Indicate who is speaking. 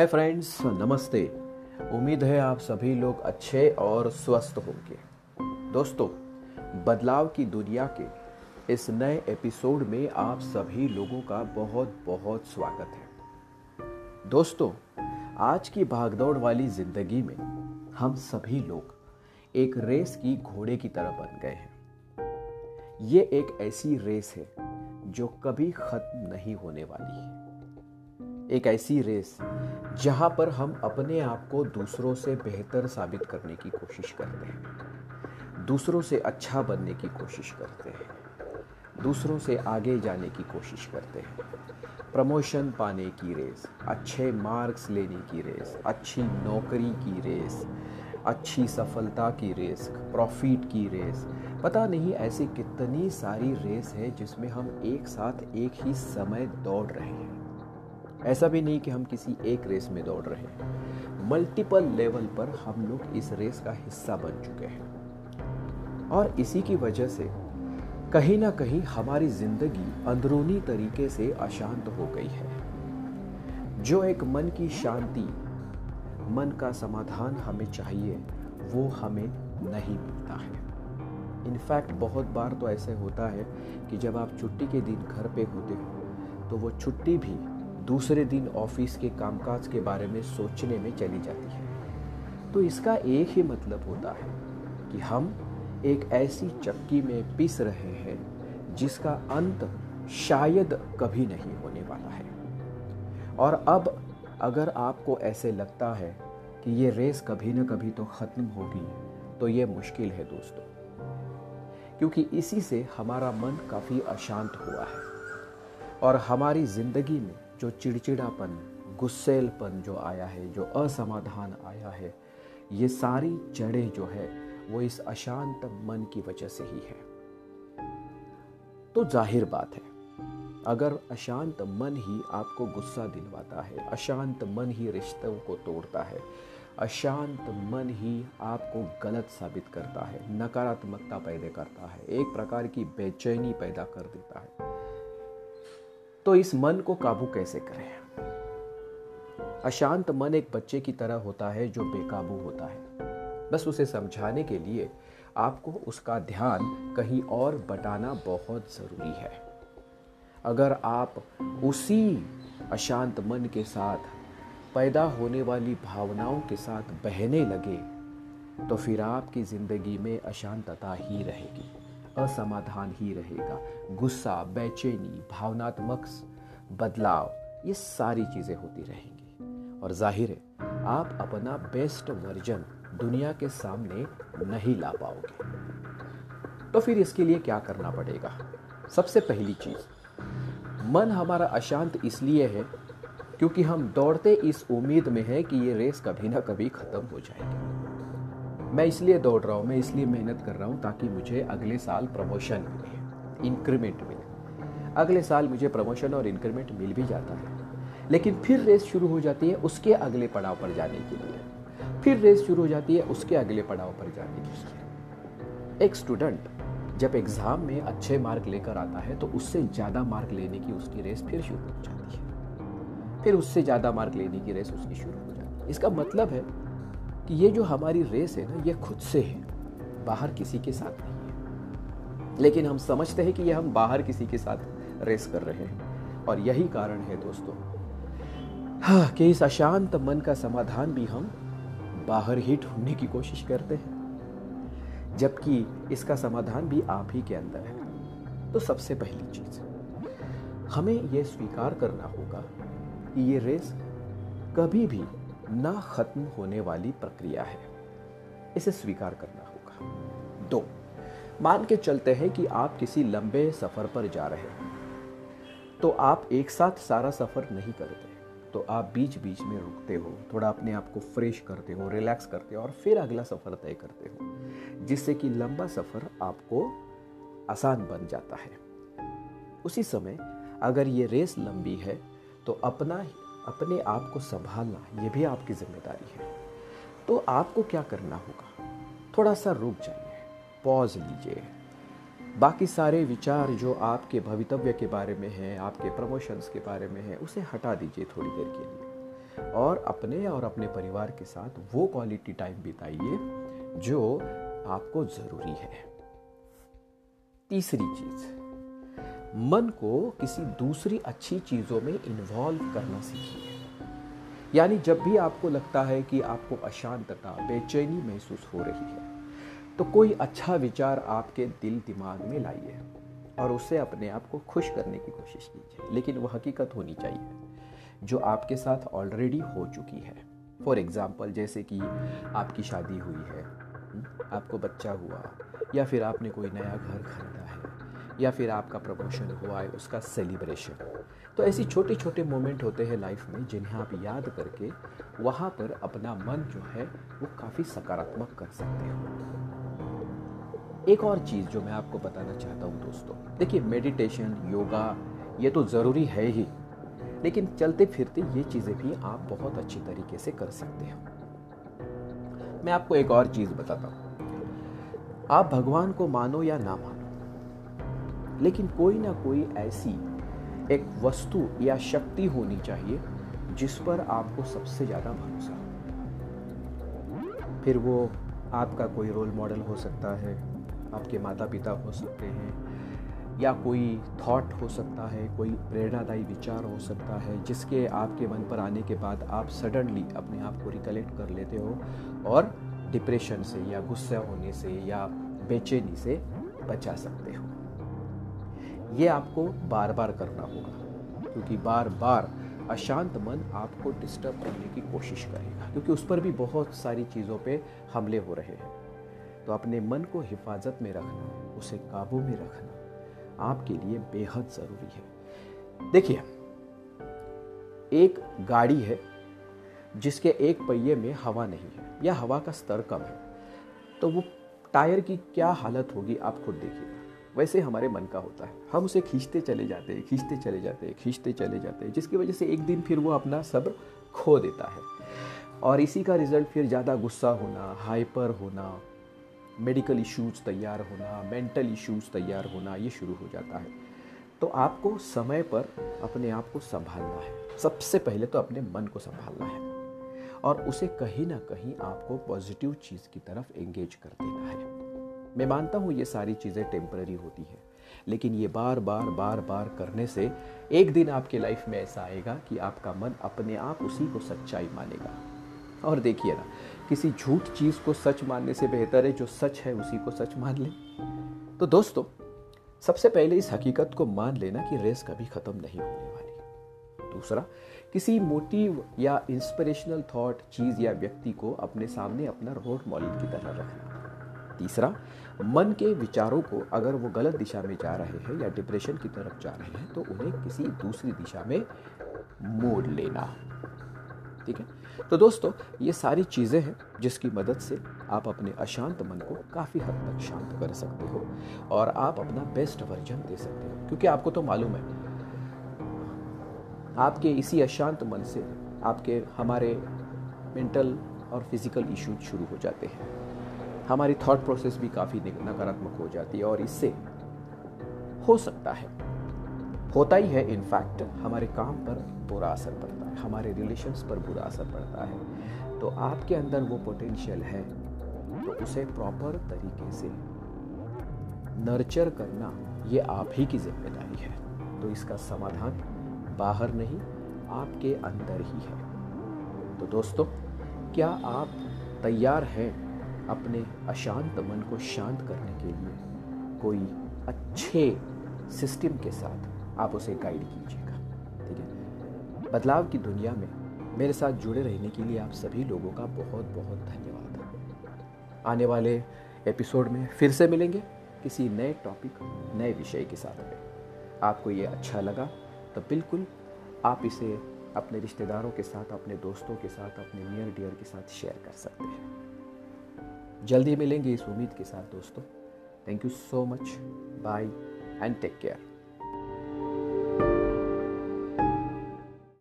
Speaker 1: है फ्रेंड्स नमस्ते। उम्मीद है आप सभी लोग अच्छे और स्वस्थ होंगे। दोस्तों, बदलाव की दुनिया के इस नए एपिसोड में आप सभी लोगों का बहुत बहुत स्वागत है। दोस्तों, आज की भागदौड़ वाली ज़िंदगी में हम सभी लोग एक रेस की घोड़े की तरह बन गए हैं। ये एक ऐसी रेस है जो कभी खत्म नहीं होने वाली है। एक ऐसी रेस जहाँ पर हम अपने आप को दूसरों से बेहतर साबित करने की कोशिश करते हैं, दूसरों से अच्छा बनने की कोशिश करते हैं, दूसरों से आगे जाने की कोशिश करते हैं। प्रमोशन पाने की रेस, अच्छे मार्क्स लेने की रेस, अच्छी नौकरी की रेस, अच्छी सफलता की रेस, प्रॉफिट की रेस। पता नहीं ऐसी कितनी सारी रेस है जिसमें हम एक साथ एक ही समय दौड़ रहे हैं। ऐसा भी नहीं कि हम किसी एक रेस में दौड़ रहे हैं। मल्टीपल लेवल पर हम लोग इस रेस का हिस्सा बन चुके हैं। और इसी की वजह से कहीं ना कहीं हमारी ज़िंदगी अंदरूनी तरीके से अशांत हो गई है। जो एक मन की शांति, मन का समाधान हमें चाहिए, वो हमें नहीं मिलता है। इनफैक्ट बहुत बार तो ऐसे होता है कि जब आप छुट्टी के दिन घर पे होते हो तो वो छुट्टी भी दूसरे दिन ऑफ़िस के कामकाज के बारे में सोचने में चली जाती है। तो इसका एक ही मतलब होता है कि हम एक ऐसी चक्की में पिस रहे हैं, जिसका अंत शायद कभी नहीं होने वाला है। और अब अगर आपको ऐसे लगता है कि ये रेस कभी ना कभी तो ख़त्म होगी तो ये मुश्किल है दोस्तों। क्योंकि इसी से हमारा मन काफ़ी अशांत हुआ है और हमारी ज़िंदगी में जो चिड़चिड़ापन, गुस्सेलपन जो आया है, जो असमाधान आया है, ये सारी जड़ें जो है, वो इस अशांत मन की वजह से ही है। तो ज़ाहिर बात है, अगर अशांत मन ही आपको गुस्सा दिलवाता है, अशांत मन ही रिश्तों को तोड़ता है, अशांत मन ही आपको गलत साबित करता है, नकारात्मकता पैदा करता है, एक प्रकार की बेचैनी पैदा कर देता है तो इस मन को काबू कैसे करें? अशांत मन एक बच्चे की तरह होता है जो बेकाबू होता है। बस उसे समझाने के लिए आपको उसका ध्यान कहीं और बटाना बहुत ज़रूरी है। अगर आप उसी अशांत मन के साथ पैदा होने वाली भावनाओं के साथ बहने लगे तो फिर आपकी ज़िंदगी में अशांतता ही रहेगी। असमाधान ही रहेगा। गुस्सा, बेचैनी, भावनात्मक बदलाव, ये सारी चीज़ें होती रहेंगी। और ज़ाहिर है, आप अपना बेस्ट वर्जन दुनिया के सामने नहीं ला पाओगे। तो फिर इसके लिए क्या करना पड़ेगा? सबसे पहली चीज़, मन हमारा अशांत इसलिए है क्योंकि हम दौड़ते इस उम्मीद में हैं कि ये रेस कभी ना कभी ख़त्म हो जाएगी। मैं इसलिए दौड़ रहा हूँ, मैं इसलिए मेहनत कर रहा हूँ ताकि मुझे अगले साल प्रमोशन मिले इंक्रीमेंट मिले। अगले साल मुझे प्रमोशन और इंक्रीमेंट मिल भी जाता है। लेकिन फिर रेस शुरू हो जाती है उसके अगले पड़ाव पर जाने के लिए। फिर रेस शुरू हो जाती है उसके अगले पड़ाव पर जाने के लिए। एक स्टूडेंट जब एग्ज़ाम में अच्छे मार्क लेकर आता है तो उससे ज़्यादा मार्क लेने की उसकी रेस फिर शुरू हो जाती है। फिर उससे ज़्यादा मार्क लेने की रेस उसकी शुरू हो जाती है। इसका मतलब है कि ये जो हमारी रेस है ना, ये खुद से है। बाहर किसी के साथ नहीं है। लेकिन हम समझते हैं कि ये हम बाहर किसी के साथ रेस कर रहे हैं। और यही कारण है दोस्तों। हाँ कि इस अशांत मन का समाधान भी हम बाहर ही ढूँढने की कोशिश करते हैं। जबकि इसका समाधान भी आप ही के अंदर है। तो सबसे पहली चीज़, हमें यह स्वीकार करना होगा कि ये रेस कभी भी ना खत्म होने वाली प्रक्रिया है। इसे स्वीकार करना होगा। दो, मान के चलते हैं कि आप किसी लंबे सफ़र पर जा रहे हैं। तो आप एक साथ सारा सफ़र नहीं करते। तो आप बीच बीच में रुकते हो, थोड़ा अपने आप को फ्रेश करते हो, रिलैक्स करते हो और फिर अगला सफ़र तय करते हो, जिससे कि लंबा सफ़र आपको आसान बन जाता है। उसी समय अगर ये रेस लंबी है तो अपना अपने आप को संभालना, ये भी आपकी ज़िम्मेदारी है। तो आपको क्या करना होगा? थोड़ा सा रुक जाइए पॉज लीजिए। बाकी सारे विचार जो आपके भवितव्य के बारे में हैं, आपके प्रमोशंस के बारे में हैं, उसे हटा दीजिए थोड़ी देर के लिए। और अपने और अपने परिवार के साथ वो क्वालिटी टाइम बिताइए जो आपको ज़रूरी है। तीसरी चीज़ मन को किसी दूसरी अच्छी चीज़ों में इन्वॉल्व करना सीखिए। यानी जब भी आपको लगता है कि आपको अशांतता, बेचैनी महसूस हो रही है तो कोई अच्छा विचार आपके दिल दिमाग में लाइए और उसे अपने आप को खुश करने की कोशिश कीजिए। लेकिन वह हकीकत होनी चाहिए, जो आपके साथ ऑलरेडी हो चुकी है। फॉर एग्ज़ाम्पल जैसे कि आपकी शादी हुई है आपको बच्चा हुआ, या फिर आपने कोई नया घर खरीदा या फिर आपका प्रमोशन हुआ है, उसका सेलिब्रेशन तो ऐसी छोटे छोटे मोमेंट होते हैं लाइफ में, जिन्हें आप याद करके वहाँ पर अपना मन जो है, वो काफ़ी सकारात्मक कर सकते हो। एक और चीज़ जो मैं आपको बताना चाहता हूँ दोस्तों, देखिए मेडिटेशन योगा ये तो ज़रूरी है ही। लेकिन चलते फिरते ये चीज़ें भी आप बहुत अच्छी तरीके से कर सकते हो। मैं आपको एक और चीज़ बताता हूँ। आप भगवान को मानो या ना मानो लेकिन कोई ना कोई ऐसी एक वस्तु या शक्ति होनी चाहिए जिस पर आपको सबसे ज़्यादा भरोसा हो। फिर वो आपका कोई रोल मॉडल हो सकता है, आपके माता पिता हो सकते हैं, या कोई थॉट हो सकता है, कोई प्रेरणादायी विचार हो सकता है, जिसके आपके मन पर आने के बाद आप सडनली अपने आप को रिकलेक्ट कर लेते हो और डिप्रेशन से या गुस्सा होने से या बेचैनी से बचा सकते हो। ये आपको बार बार करना होगा, क्योंकि बार बार अशांत मन आपको डिस्टर्ब करने की कोशिश करेगा, क्योंकि उस पर भी बहुत सारी चीज़ों पे हमले हो रहे हैं। तो अपने मन को हिफाजत में रखना, उसे काबू में रखना आपके लिए बेहद ज़रूरी है। देखिए, एक गाड़ी है जिसके एक पहिए में हवा नहीं है, या हवा का स्तर कम है तो वो टायर की क्या हालत होगी आप खुद देखिएगा वैसे हमारे मन का होता है। हम उसे खींचते चले जाते हैं, खींचते चले जाते हैं, खींचते चले जाते हैं, जिसकी वजह से एक दिन फिर वो अपना सब्र खो देता है। और इसी का रिज़ल्ट फिर ज़्यादा गुस्सा होना हाइपर होना मेडिकल इश्यूज़ तैयार होना मेंटल इश्यूज़ तैयार होना, ये शुरू हो जाता है। तो आपको समय पर अपने आप को संभालना है। सबसे पहले तो अपने मन को संभालना है। और उसे कहीं ना कहीं आपको पॉजिटिव चीज़ की तरफ़ एंगेज कर देना है। मैं मानता हूँ ये सारी चीज़ें टेम्पररी होती है, लेकिन ये बार बार बार बार करने से एक दिन आपके लाइफ में ऐसा आएगा कि आपका मन अपने आप उसी को सच्चाई मानेगा। और देखिए ना, किसी झूठ चीज़ को सच मानने से बेहतर है जो सच है उसी को सच मान ले। तो दोस्तों, सबसे पहले इस हकीकत को मान लेना कि रेस कभी ख़त्म नहीं होने वाली। दूसरा, किसी मोटिव या इंस्पिरेशनल थॉट चीज़ या व्यक्ति को अपने सामने अपना रोल मॉडल की तरह रखना। तीसरा, मन के विचारों को अगर वो गलत दिशा में जा रहे हैं या डिप्रेशन की तरफ़ जा रहे हैं तो उन्हें किसी दूसरी दिशा में मोड़ लेना। ठीक है? तो दोस्तों, ये सारी चीज़ें हैं जिसकी मदद से आप अपने अशांत मन को काफ़ी हद तक शांत कर सकते हो और आप अपना बेस्ट वर्जन दे सकते हो। क्योंकि आपको तो मालूम है, आपके इसी अशांत मन से आपके हमारे मेंटल और फ़िज़िकल इश्यूज़ शुरू हो जाते हैं। हमारी थॉट प्रोसेस भी काफ़ी नकारात्मक हो जाती है और इससे हो सकता है। होता ही है इनफैक्ट हमारे काम पर बुरा असर पड़ता है, हमारे रिलेशंस पर बुरा असर पड़ता है। तो आपके अंदर वो पोटेंशियल है तो उसे प्रॉपर तरीके से नर्चर करना, ये आप ही की ज़िम्मेदारी है। तो इसका समाधान बाहर नहीं, आपके अंदर ही है। तो दोस्तों, क्या आप तैयार हैं अपने अशांत मन को शांत करने के लिए कोई अच्छे सिस्टम के साथ आप उसे गाइड कीजिएगा। ठीक है? बदलाव की दुनिया में मेरे साथ जुड़े रहने के लिए आप सभी लोगों का बहुत बहुत धन्यवाद। आने वाले एपिसोड में फिर से मिलेंगे किसी नए टॉपिक नए विषय के साथ में। आपको ये अच्छा लगा तो बिल्कुल आप इसे अपने रिश्तेदारों के साथ, अपने दोस्तों के साथ, अपने नियर डियर के साथ शेयर कर सकते हैं। जल्दी मिलेंगे इस उम्मीद के साथ दोस्तों। Thank you so much bye and take care